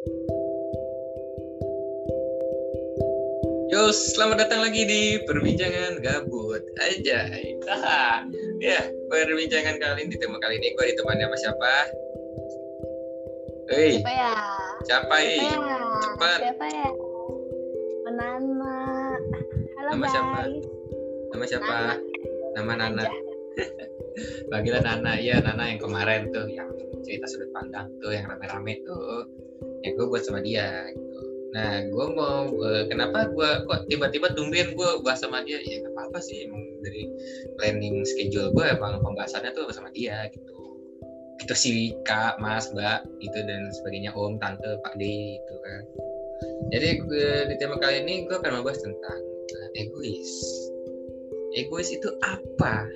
Yo, selamat datang lagi di perbincangan gabut aja. Ya, perbincangan kali ini, tema kali ini gue ditemani sama siapa? Hei, Siapa ya? siapa Siapa ya? Cepat. Siapa ya? Menana. Halo Nama guys. siapa? Nama siapa? Nana. Nama Nana. Bagilah Nana, iya Nana yang kemarin tuh, yang cerita sudut pandang tuh, yang rame-rame tuh. Yang gue buat sama dia gitu. Nah, gue mau, kenapa gue kok tiba-tiba tumben gue bahas sama dia? Ya gak apa-apa sih, emang dari planning schedule gue emang pembahasannya tuh sama dia gitu. Itu sih kak, mas, mbak, itu dan sebagainya, om, tante, pak D, gitu kan. Jadi gue- di tema kali ini gue akan membahas tentang eh, egois. Egois itu apa?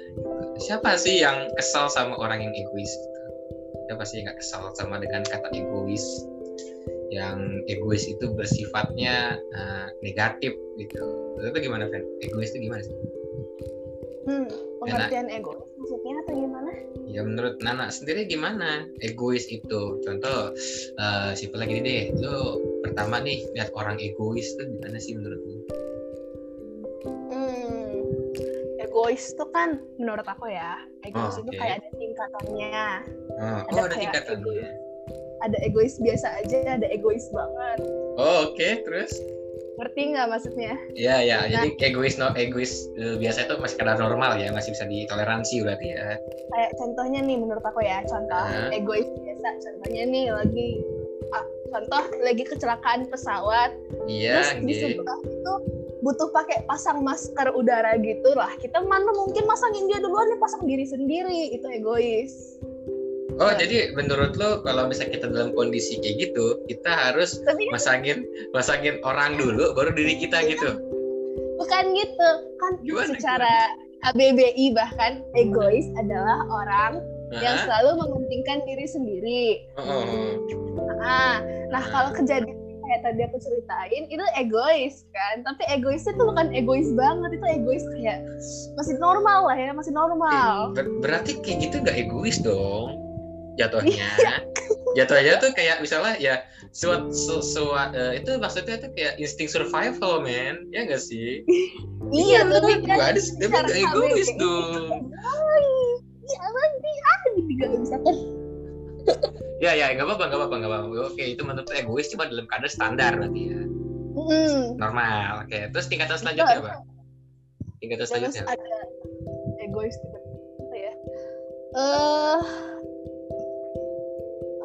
Siapa sih yang kesal sama orang yang egois? Siapa sih yang gak kesal sama dengan kata egois? Yang egois itu bersifatnya eh, negatif gitu. Itu gimana, Fen? Egois itu gimana sih? Hmm, pengertian egois maksudnya atau gimana? Ya menurut Nana sendiri gimana egois itu? Contoh, eh simpel lagi deh, lu pertama nih lihat orang egois tuh gimana sih menurut lu? Hmm, egois itu kan menurut aku ya, egois Oh, itu oke. kayak ada tingkatannya. Oh, Ada oh ada tingkatannya. Ada egois biasa aja, ada egois banget. Oh oke, terus? Ngerti nggak maksudnya? Ya ya, Nah. jadi egois no egois eh, biasa itu masih kadar normal ya, masih bisa ditoleransi berarti ya. Kayak contohnya nih menurut aku ya, contoh Hah? egois biasa. Contohnya nih lagi ah, contoh lagi kecelakaan pesawat, Iya, terus di nggih. sebelah itu butuh pakai pasang masker udara gitu lah kita mana mungkin masangin dia duluan dia pasang diri sendiri itu egois Oh jadi menurut lo kalau misalnya kita dalam kondisi kayak gitu, kita harus tapi kan masangin masangin orang dulu, baru diri kita gitu. bukan gitu. Kan Gimana, secara KBBI bahkan egois adalah orang yang selalu mementingkan diri sendiri. Oh, nah, nah Hmm. kalau kejadian kayak tadi aku ceritain itu egois kan? Tapi egoisnya tuh bukan egois banget itu egois kayak masih normal lah ya masih normal. Ber- berarti kayak gitu nggak egois dong jatuhnya Iya. jatuhnya tuh kayak misalnya ya suat, su, suat- eh, itu maksudnya tuh kayak insting survival man ya nggak sih iya tapi kan nggak ada tapi nggak egois KBBI. dong Iya ya ya nggak apa-apa nggak apa-apa nggak apa-apa oke itu menurut egois cuma dalam kadar standar berarti ya Hmm. normal oke terus tingkatan selanjutnya apa tingkatan selanjutnya apa? ada egois apa ya? Eh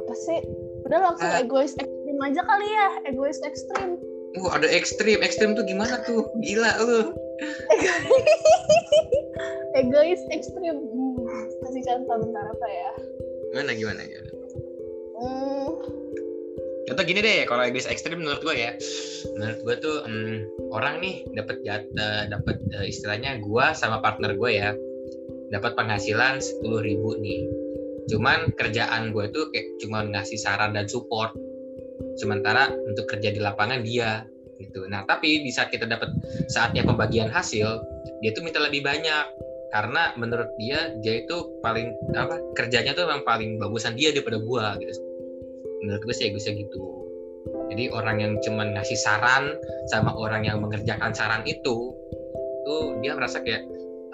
apa sih? Udah langsung Ah. egois ekstrim aja kali ya, egois ekstrim. Uh, ada ekstrim ekstrim tuh gimana tuh gila lu egois ekstrim. Hmm. Kasih contoh bentar apa ya? gimana gimana gimana Hmm. Contoh gini deh, kalau egois ekstrim menurut gue ya, menurut gue tuh hmm, orang nih dapat jatah, dapat eh, istilahnya gue sama partner gue ya, dapat penghasilan sepuluh ribu nih. Cuman kerjaan gue tuh kayak cuma ngasih saran dan support. Sementara untuk kerja di lapangan dia gitu. Nah tapi di saat kita dapat saatnya pembagian hasil, dia tuh minta lebih banyak karena menurut dia dia itu paling apa kerjanya tuh memang paling bagusan dia daripada gua gitu menurut gue sih egoisnya gitu jadi orang yang cuman ngasih saran sama orang yang mengerjakan saran itu tuh dia merasa kayak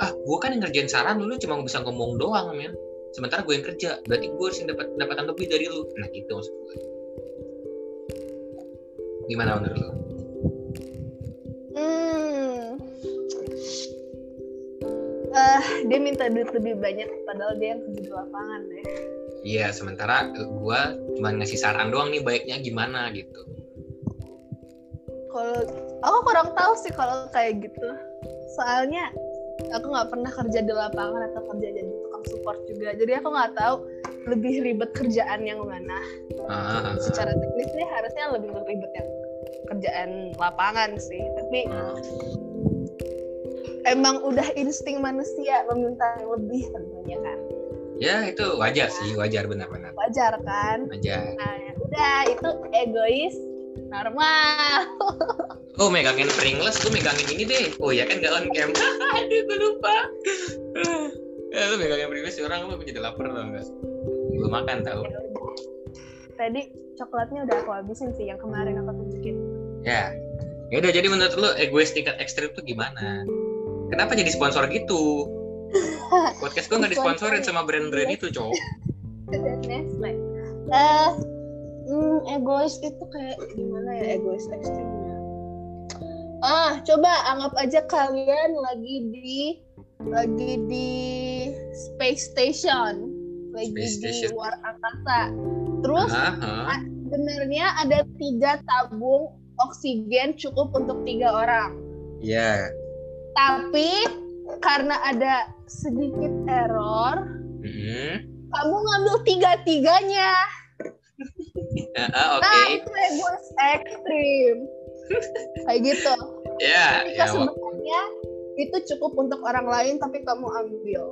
ah gue kan yang ngerjain saran lu cuma bisa ngomong doang men sementara gue yang kerja berarti gue harus yang dapat pendapatan lebih dari lu nah gitu maksud gue gimana menurut lu Hmm. Eh, dia minta duit lebih banyak padahal dia yang kerja di lapangan deh. iya sementara gue cuma ngasih saran doang nih baiknya gimana gitu Kalau aku kurang tahu sih kalau kayak gitu. Soalnya aku nggak pernah kerja di lapangan atau kerja jadi tukang support juga. Jadi aku nggak tahu lebih ribet kerjaan yang mana. ah, Secara teknis sih harusnya lebih ribet yang kerjaan lapangan sih. Tapi ah. emang udah insting manusia meminta yang lebih tentunya kan. ya itu wajar sih wajar benar-benar Wajar kan? wajar Nah, ya udah itu egois normal. Oh megangin Pringles, gue megangin ini deh. Oh ya kan gak on cam. Aduh gue lupa. Ya lu megangin Pringles orang lu jadi lapar tau gak? Gue makan tau. Tadi coklatnya udah aku habisin sih yang kemarin aku tunjukin. Ya. Ya udah jadi menurut lu egois tingkat ekstrim tuh gimana? Kenapa jadi sponsor gitu? Podcast gue nggak disponsorin sama brand-brand itu, cowok. Nestle. Eh, hmm, egois itu kayak gimana ya egois ekstrimnya? Ah, coba anggap aja kalian lagi di lagi di space station, lagi Space di station. luar angkasa. Terus Aha. sebenarnya ada tiga tabung oksigen cukup untuk tiga orang. Ya. Tapi karena ada sedikit error, Mhm. kamu ngambil tiga-tiganya. Ah, ah, Oke. Nah, itu egois ekstrim. Kayak gitu. Ya, Ketika ya. wa- sebenarnya itu cukup untuk orang lain tapi kamu ambil.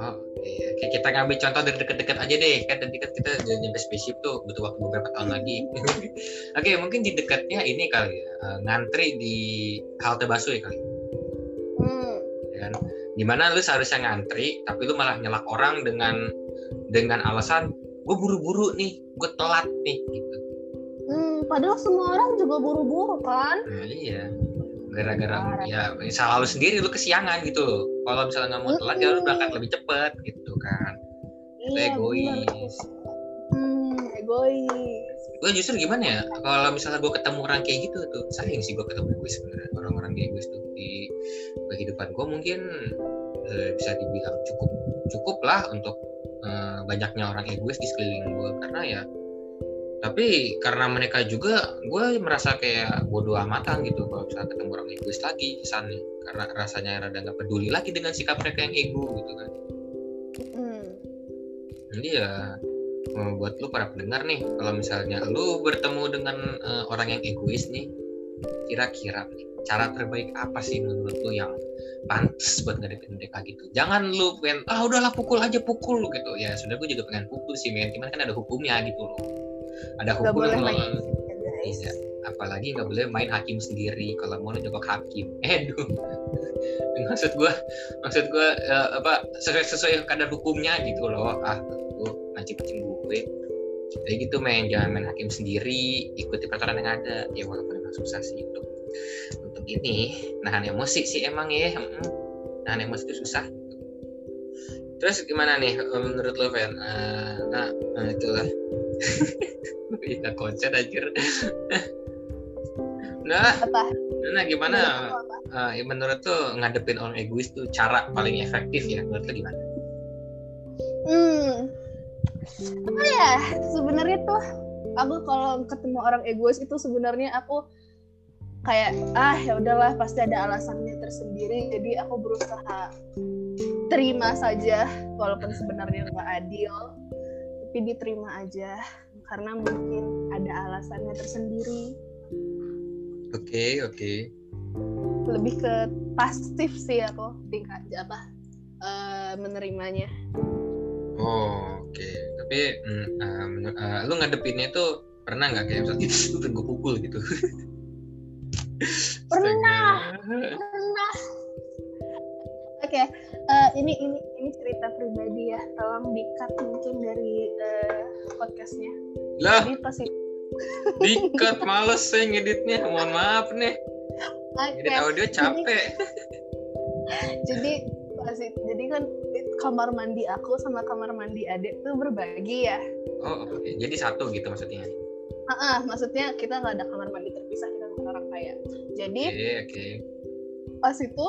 Oh, iya. Oke, kita ngambil contoh dari deket-deket aja deh. Kan tadi kan kita udah nyampe spaceship tuh butuh waktu beberapa tahun lagi. Oke, mungkin di dekatnya ini kali ya, eh, ngantri di halte busway kali. Hmm. ya kan? Di mana lu seharusnya ngantri, tapi lu malah nyelak orang dengan dengan alasan gue buru-buru nih, gue telat nih gitu. Hmm, padahal semua orang juga buru-buru kan? Nah, iya. Gara-gara ya salah lu sendiri lu kesiangan gitu loh. Kalau misalnya nggak mau telat ya lu berangkat lebih cepet gitu kan. Iya, egois. Hmm, egois. gue justru gimana ya kalau misalnya gue ketemu orang kayak gitu tuh sayang sih gue ketemu egois sebenarnya orang-orang kayak egois tuh di kehidupan gue mungkin eh, bisa dibilang cukup cukup lah untuk eh, banyaknya orang egois di sekeliling gue karena ya tapi karena mereka juga gue merasa kayak bodoh amatan gitu kalau misalnya ketemu orang egois lagi kesannya karena rasanya rada nggak peduli lagi dengan sikap mereka yang ego gitu kan Hmm. jadi ya eh, buat lu para pendengar nih, kalau misalnya lu bertemu dengan eh, orang yang egois nih, kira-kira nih, cara terbaik apa sih menurut lu yang pantas buat ngadepin mereka gitu? Jangan lu pengen, ah udahlah pukul aja pukul gitu. Ya sudah gue juga pengen pukul sih, men. Cuman kan ada hukumnya gitu loh. Ada Nggak hukum yang main ya. Apalagi nggak boleh main hakim sendiri kalau mau jebak hakim. Eh, duh. maksud gua, maksud gua eh, apa sesuai sesuai kadar hukumnya gitu loh. Ah, lu mancing-mancing gue. Jadi gitu men, jangan main hakim sendiri, ikuti peraturan yang ada. Ya walaupun emang susah sih untuk untuk ini nahan emosi sih emang ya. Nahan emosi itu susah. Terus gimana nih eh, menurut lo Fen? Eh, nah, nah, itulah. Iya konsen anjir. nah, Apa? nah gimana? Eh, ya menurut tuh ngadepin orang egois tuh cara paling efektif ya menurut lo gimana? Hmm. Apa ya? Sebenarnya tuh aku kalau ketemu orang egois itu sebenarnya aku kayak ah ya udahlah pasti ada alasannya tersendiri jadi aku berusaha terima saja walaupun sebenarnya nggak adil tapi diterima aja karena mungkin ada alasannya tersendiri Oke oke. lebih ke pasif sih aku tingkat apa eh, menerimanya Oh oke. Tapi mm, menur- eh, lu ngadepinnya itu pernah nggak kayak misalnya pengen gue pukul gitu? Pernah. Pernah oke eh, ini ini ini cerita pribadi ya tolong di-cut mungkin dari eh, podcastnya Lah jadi pas itu dikat males saya ngeditnya. Mohon maaf nih. oke Edit audio capek. jadi itu jadi kan kamar mandi aku sama kamar mandi adik tuh berbagi ya Oh oke. Jadi satu gitu maksudnya. Ah, ah, maksudnya kita nggak ada kamar mandi terpisah kita orang kaya jadi Oke oke. pas itu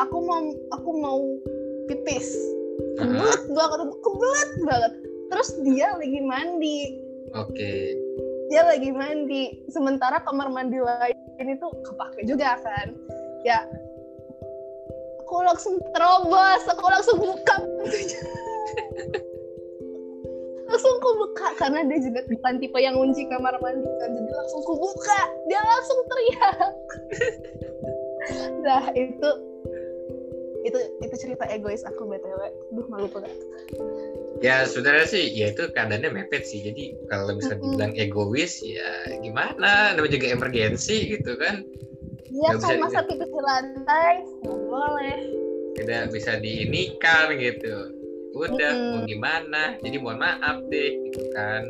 aku mau aku mau pipis. Kebelet banget kebelet banget. Terus dia lagi mandi. Oke. dia lagi mandi. Sementara kamar mandi lain itu kepake juga kan. Ya aku langsung terobos aku langsung buka langsung aku buka karena dia juga bukan tipe yang kunci kamar mandi kan. Jadi langsung aku buka dia langsung teriak. Nah itu itu itu cerita egois aku btw duh malu banget Ya sebenarnya sih ya itu keadaannya mepet sih. Jadi kalau misalnya dibilang egois ya gimana? Namanya juga emergensi gitu kan. Iya kan bisa- masa pipis di lantai nggak boleh Tidak bisa diinikan gitu. Udah Mm-mm. mau gimana? Jadi mohon maaf deh gitu kan.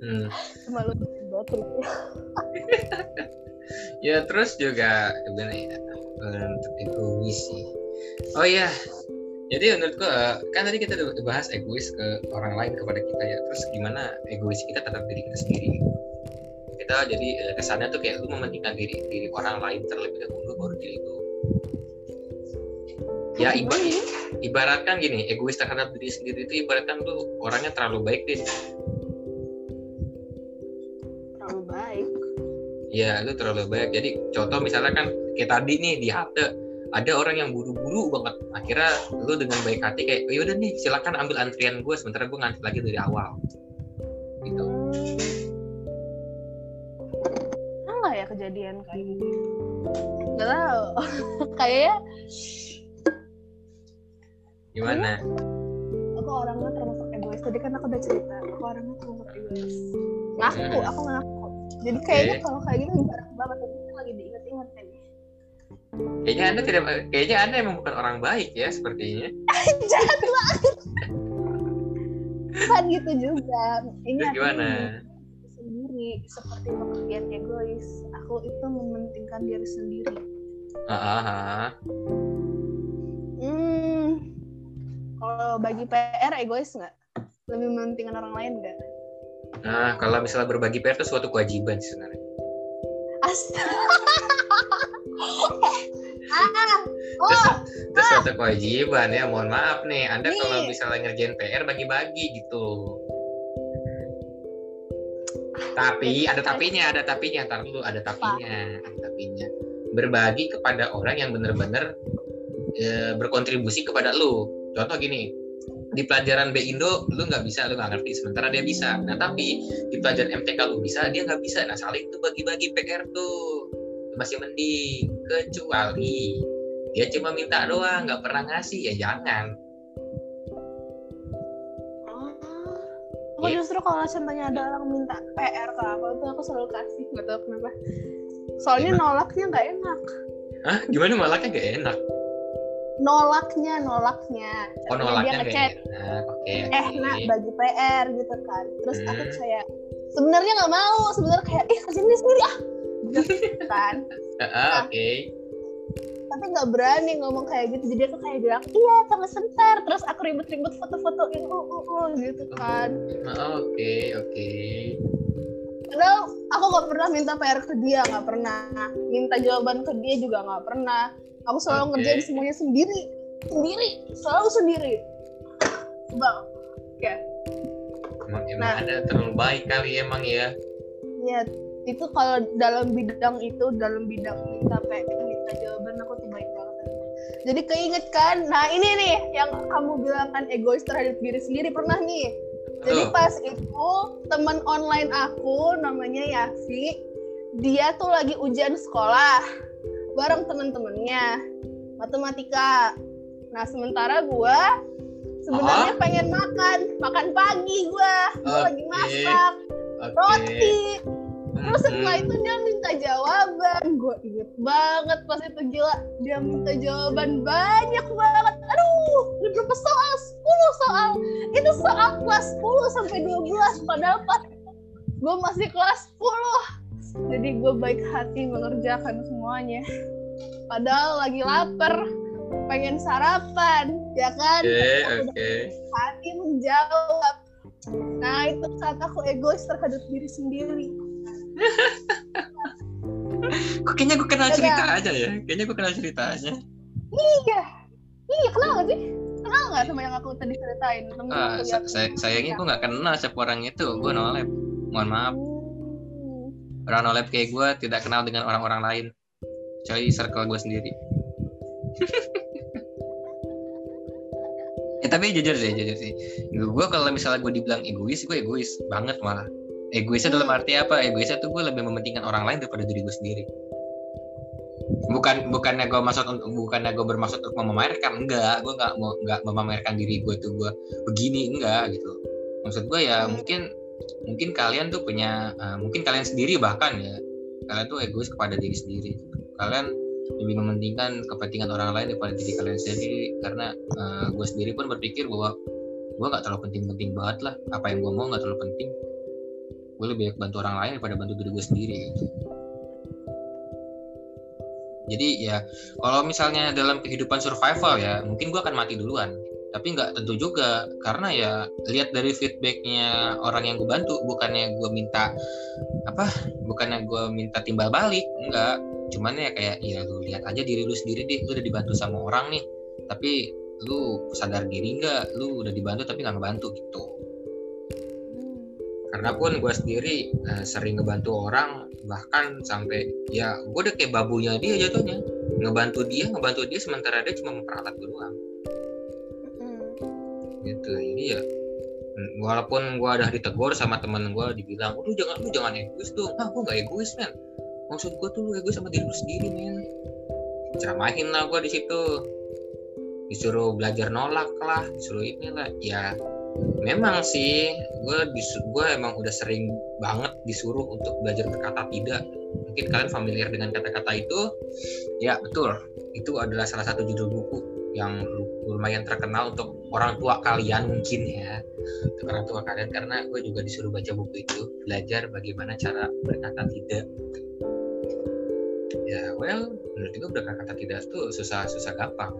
hmm. cuma lu baterai ya terus juga ya untuk egois sih. Oh iya. Jadi menurutku kan tadi kita udah bahas egois ke orang lain kepada kita ya. Terus gimana egois kita terhadap diri kita sendiri? Kita jadi eh, kesannya tuh kayak lu mementingkan diri diri orang lain terlebih dahulu baru diri itu ya iba, ibaratkan gini egois terhadap diri sendiri itu ibaratkan lu orangnya terlalu baik deh ya lu terlalu baik jadi contoh misalnya kan kayak tadi nih di halte ada orang yang buru-buru banget. Akhirnya lu dengan baik hati kayak oh, yaudah nih silakan ambil antrian gue sementara gue ngantri lagi dari awal. Gitu. Nggak ya kejadian kayak gitu nggak tahu. Kayaknya gimana? Aku orangnya termasuk egois. Tadi kan aku udah cerita aku orangnya termasuk egois. Ngaku Hmm. aku ngaku jadi kayaknya Oke. kalau kayak gitu jarang banget. Tapi lagi diingat-ingat kan. Kayaknya anda tidak kayaknya anda emang bukan orang baik ya sepertinya. Jahat banget. Kan gitu juga. Ini terus aku gimana? sendiri seperti pengertian egois aku itu mementingkan diri sendiri. Ah. hmm kalau bagi PR egois nggak? Lebih mementingkan orang lain nggak nah kalau misalnya berbagi PR itu suatu kewajiban sih sebenarnya. Astaga. ah, oh, itu suatu kewajiban ya mohon maaf nih. Anda Nih. kalau misalnya ngerjain PR bagi-bagi gitu. Tapi ada tapinya ada tapinya. Ntar dulu ada tapinya ada tapinya. Berbagi kepada orang yang benar-benar eh, berkontribusi kepada lu. Contoh gini di pelajaran B Indo lu nggak bisa lu nggak ngerti. Sementara dia bisa. Nah tapi di pelajaran MTK lu bisa dia nggak bisa. Nah saling tuh bagi-bagi PR tuh. Masih mending kecuali dia cuma minta doang nggak pernah ngasih. Ya jangan. Aku Iya. justru kalau contohnya ada orang minta PR ke aku itu aku selalu kasih. Nggak tahu kenapa. Soalnya nolaknya nggak enak. Hah? gimana malaknya gak enak nolaknya nolaknya. Oh nolaknya dia ngechat. enak oke eh oke. nak bagi PR gitu kan. Terus aku Hmm. kayak sebenarnya nggak mau. Sebenarnya kayak ih kerjain ini sendiri ah. Gitu kan. Ah, ah, oke. tapi nggak berani ngomong kayak gitu. Jadi aku kayak bilang iya tunggu sebentar. Terus aku ribet-ribet foto-fotoin uh, uh, uh, gitu kan. Ah, oke oke. Padahal aku nggak pernah minta PR ke dia nggak pernah. Minta jawaban ke dia juga nggak pernah aku selalu Oke. ngerjain semuanya sendiri. Sendiri? Selalu sendiri. Bang ya emang, emang Nah. ada terlalu baik kali emang ya? Ya itu kalau dalam bidang itu dalam bidang minta PR minta jawaban aku tuh baik banget. Jadi keinget kan? Nah ini nih yang kamu bilang kan egois terhadap diri sendiri. Pernah nih? Jadi pas itu teman online aku namanya Yafi dia tuh lagi ujian sekolah bareng temen-temennya matematika nah sementara gua sebenarnya pengen makan makan pagi gua gua lagi Oke. masak oke roti Terus setelah itu dia minta jawaban. Gue inget banget pas itu gila. Dia minta jawaban banyak banget. Aduh, ada berapa soal? 10 soal. Itu soal kelas 10 sampai 12. Padahal pas gue masih kelas 10. Jadi gue baik hati mengerjakan semuanya. Padahal lagi lapar. Pengen sarapan. Ya kan? oke udah oke hati menjawab. Nah itu saat aku egois terhadap diri sendiri. kok kayaknya gue kenal Dadah. cerita aja ya kayaknya gue kenal ceritanya Iya. Iya, kenal gak sih? Kenal gak sama yang aku tadi ceritain? Temen ah, aku sa- lihat. say- sayangnya gue nggak kenal siapa orang itu gue nolep mohon maaf. Orang nolep kayak gue tidak kenal dengan orang-orang lain. Kecuali circle gue sendiri. Ya tapi jujur sih jujur sih. Gue kalau misalnya gue dibilang egois gue egois banget malah. Egoisnya dalam arti apa? Egoisnya tuh gue lebih mementingkan orang lain daripada diri gue sendiri. Bukan bukannya gue maksud untuk bukannya gue bermaksud untuk memamerkan enggak. Gue nggak mau nggak memamerkan diri gue tuh gue begini enggak gitu. Maksud gue ya mungkin mungkin kalian tuh punya eh, mungkin kalian sendiri bahkan ya kalian tuh egois kepada diri sendiri. Kalian lebih mementingkan kepentingan orang lain daripada diri kalian sendiri. Karena eh, gue sendiri pun berpikir bahwa gue nggak terlalu penting-penting banget lah. Apa yang gue mau nggak terlalu penting. Gue lebih banyak bantu orang lain daripada bantu diri gue sendiri. Gitu jadi ya kalau misalnya dalam kehidupan survival ya mungkin gue akan mati duluan tapi nggak tentu juga karena ya lihat dari feedbacknya orang yang gue bantu bukannya gue minta apa bukannya gue minta timbal balik enggak cuman ya kayak ya lu lihat aja diri lu sendiri deh lu udah dibantu sama orang nih. Tapi lu sadar diri nggak? Lu udah dibantu tapi nggak ngebantu gitu. Karena pun gue sendiri uh, sering ngebantu orang bahkan sampai ya gue udah kayak babunya dia jatuhnya. Ngebantu dia ngebantu dia sementara dia cuma memperalat gue doang gitu. Jadi ya walaupun gue udah ditegur sama temen gue dibilang lu jangan lu jangan egois tuh nah gue gak egois men maksud gue tuh lu egois sama diri lu sendiri men ceramahin lah gue di situ. Disuruh belajar nolak lah disuruh inilah. Ya memang sih gue gue emang udah sering banget disuruh untuk belajar berkata tidak. Mungkin kalian familiar dengan kata-kata itu? Ya betul. Itu adalah salah satu judul buku yang lumayan terkenal untuk orang tua kalian mungkin ya. Untuk orang tua kalian karena gue juga disuruh baca buku itu belajar bagaimana cara berkata tidak. Ya well menurut gue berkata tidak tuh susah susah gampang.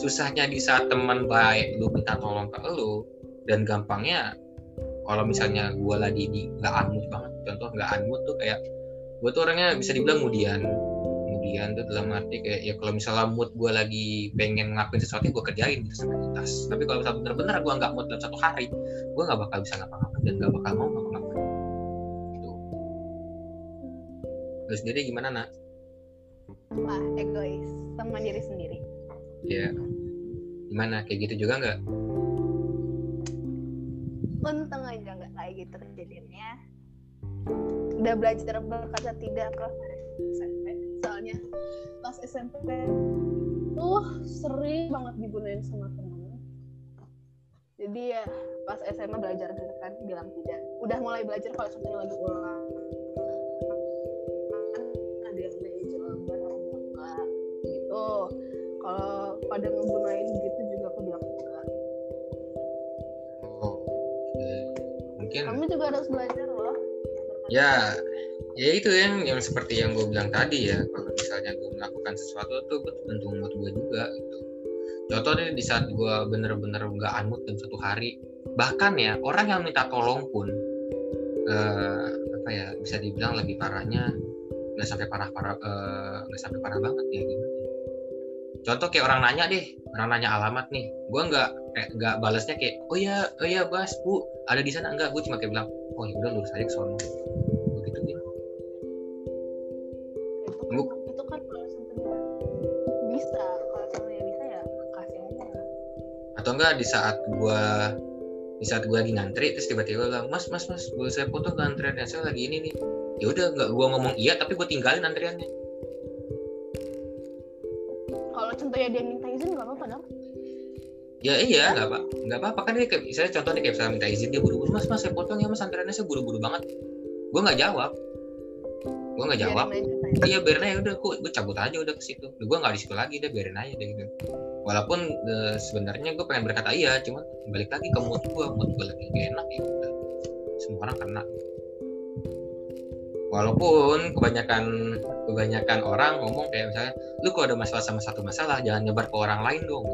Susahnya di saat teman baik lu minta tolong ke lu dan gampangnya kalau misalnya gue lagi di nggak amut banget. Contoh nggak amut tuh kayak gue tuh orangnya bisa dibilang kemudian kemudian tuh dalam arti kayak ya kalau misalnya mood gue lagi pengen ngelakuin sesuatu gue kerjain gitu sampai tuntas tapi kalau misalnya bener-bener gue nggak mood dalam satu hari gue nggak bakal bisa ngapa-ngapain dan nggak bakal mau ngapa-ngapain. Gitu. Lu sendiri gimana nak? Wah egois sama diri sendiri. Ya gimana? Kayak gitu juga nggak? Untung aja nggak kayak gitu kejadiannya. Udah belajar berkata tidak ke soalnya pas SMP tuh sering banget digunain sama temen. Jadi ya pas SMA belajar kan bilang tidak. Udah mulai belajar kalau contohnya lagi ulang. Ada yang jawaban enggak gitu. Kalau pada ngegunain gitu juga aku bilang enggak. Oh mungkin. Kamu juga harus belajar loh. Ya ya itu yang yang seperti yang gue bilang tadi ya. kalau sesuatu tuh gue tentu mood gue juga gitu. Contohnya di saat gue bener-bener nggak anut dalam satu hari bahkan ya orang yang minta tolong pun uh, apa ya bisa dibilang lebih parahnya nggak sampai parah parah nggak uh, sampai parah banget ya ya. contoh kayak orang nanya deh orang nanya alamat nih gue nggak kayak nggak balasnya kayak oh ya oh ya bas bu ada di sana. Enggak gue cuma kayak bilang oh ya udah lurus aja ke sono. Begitu gitu. Itu kan, bisa kalau contohnya bisa ya kasih aja. Atau enggak di saat gue di saat gue lagi ngantri terus tiba-tiba bilang mas mas mas gue saya foto ke antriannya saya lagi ini nih. Ya udah nggak gue ngomong iya tapi gue tinggalin antriannya. Kalau contohnya dia minta izin nggak apa-apa dong. Ya iya nggak apa nggak apa-apa. Kan dia kayak misalnya contohnya kayak misalnya minta izin dia buru-buru mas mas saya potong ya mas antriannya saya buru-buru banget. Gue nggak jawab gue nggak jawab. iya biarin aja udah gue, gue cabut aja udah ke situ. Gue nggak di situ lagi deh biarin aja deh gitu walaupun uh, sebenarnya gue pengen berkata iya cuman balik lagi ke mood gue mood gue lagi gak enak ya udah. Semua orang kena. Walaupun kebanyakan kebanyakan orang ngomong kayak misalnya lu kalau ada masalah sama satu masalah jangan nyebar ke orang lain dong.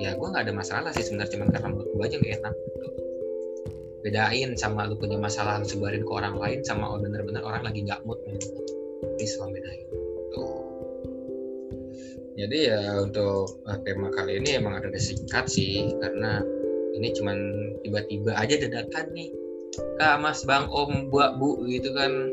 Ya gue nggak ada masalah sih sebenarnya cuman karena menurut gue aja gak enak gitu. Bedain sama lu punya masalah lu sebarin ke orang lain sama oh, bener-bener orang lagi nggak mood. Men bisa bedain. Tuh jadi ya untuk uh, tema kali ini emang ada singkat sih karena ini cuman tiba-tiba aja dadakan nih. Kak mas bang om buat bu gitu kan.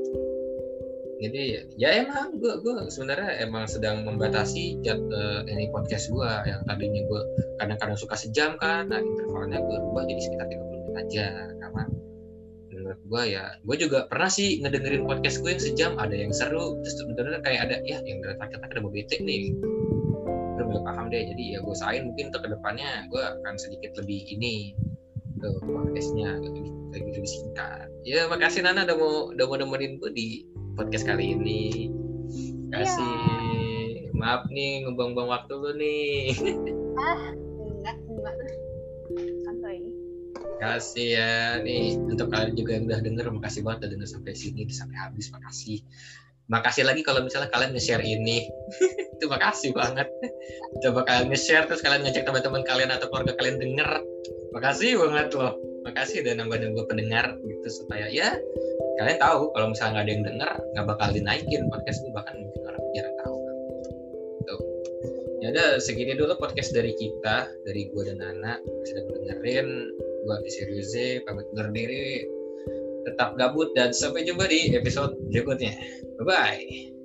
Jadi ya emang gue gue sebenarnya emang sedang membatasi jad, uh, ini podcast gue yang tadinya gue kadang-kadang suka sejam kan nah intervalnya gue rubah jadi sekitar 30 menit aja karena menurut gue ya gue juga pernah sih ngedengerin podcast gue yang sejam ada yang seru terus bener-bener kayak ada ya yang dari terakhir ada mau bete nih. Gue udah paham deh jadi ya gue sain mungkin untuk ke depannya gue akan sedikit lebih ini tuh podcastnya lebih, lebih lebih singkat. Ya makasih Nana udah mau udah mau nemenin gue di podcast kali ini. Kasih. Ya. maaf nih ngebuang-buang waktu lu nih. Ah enggak enggak Makasih ya nih untuk kalian juga yang udah denger, makasih banget udah denger sampai sini sampai habis, makasih. Makasih lagi kalau misalnya kalian nge-share ini. itu makasih banget. Coba kalian nge-share terus kalian ngajak teman-teman kalian atau keluarga kalian denger. Makasih banget loh. Makasih udah nambah-nambah pendengar gitu supaya ya kalian tahu kalau misalnya nggak ada yang denger nggak bakal dinaikin podcast ini bahkan mungkin orang jarang tahu. Ya udah segini dulu podcast dari kita dari gua dan Nana sudah mendengarin gua Fisiriuze pamit undur diri tetap gabut dan sampai jumpa di episode berikutnya. Bye bye.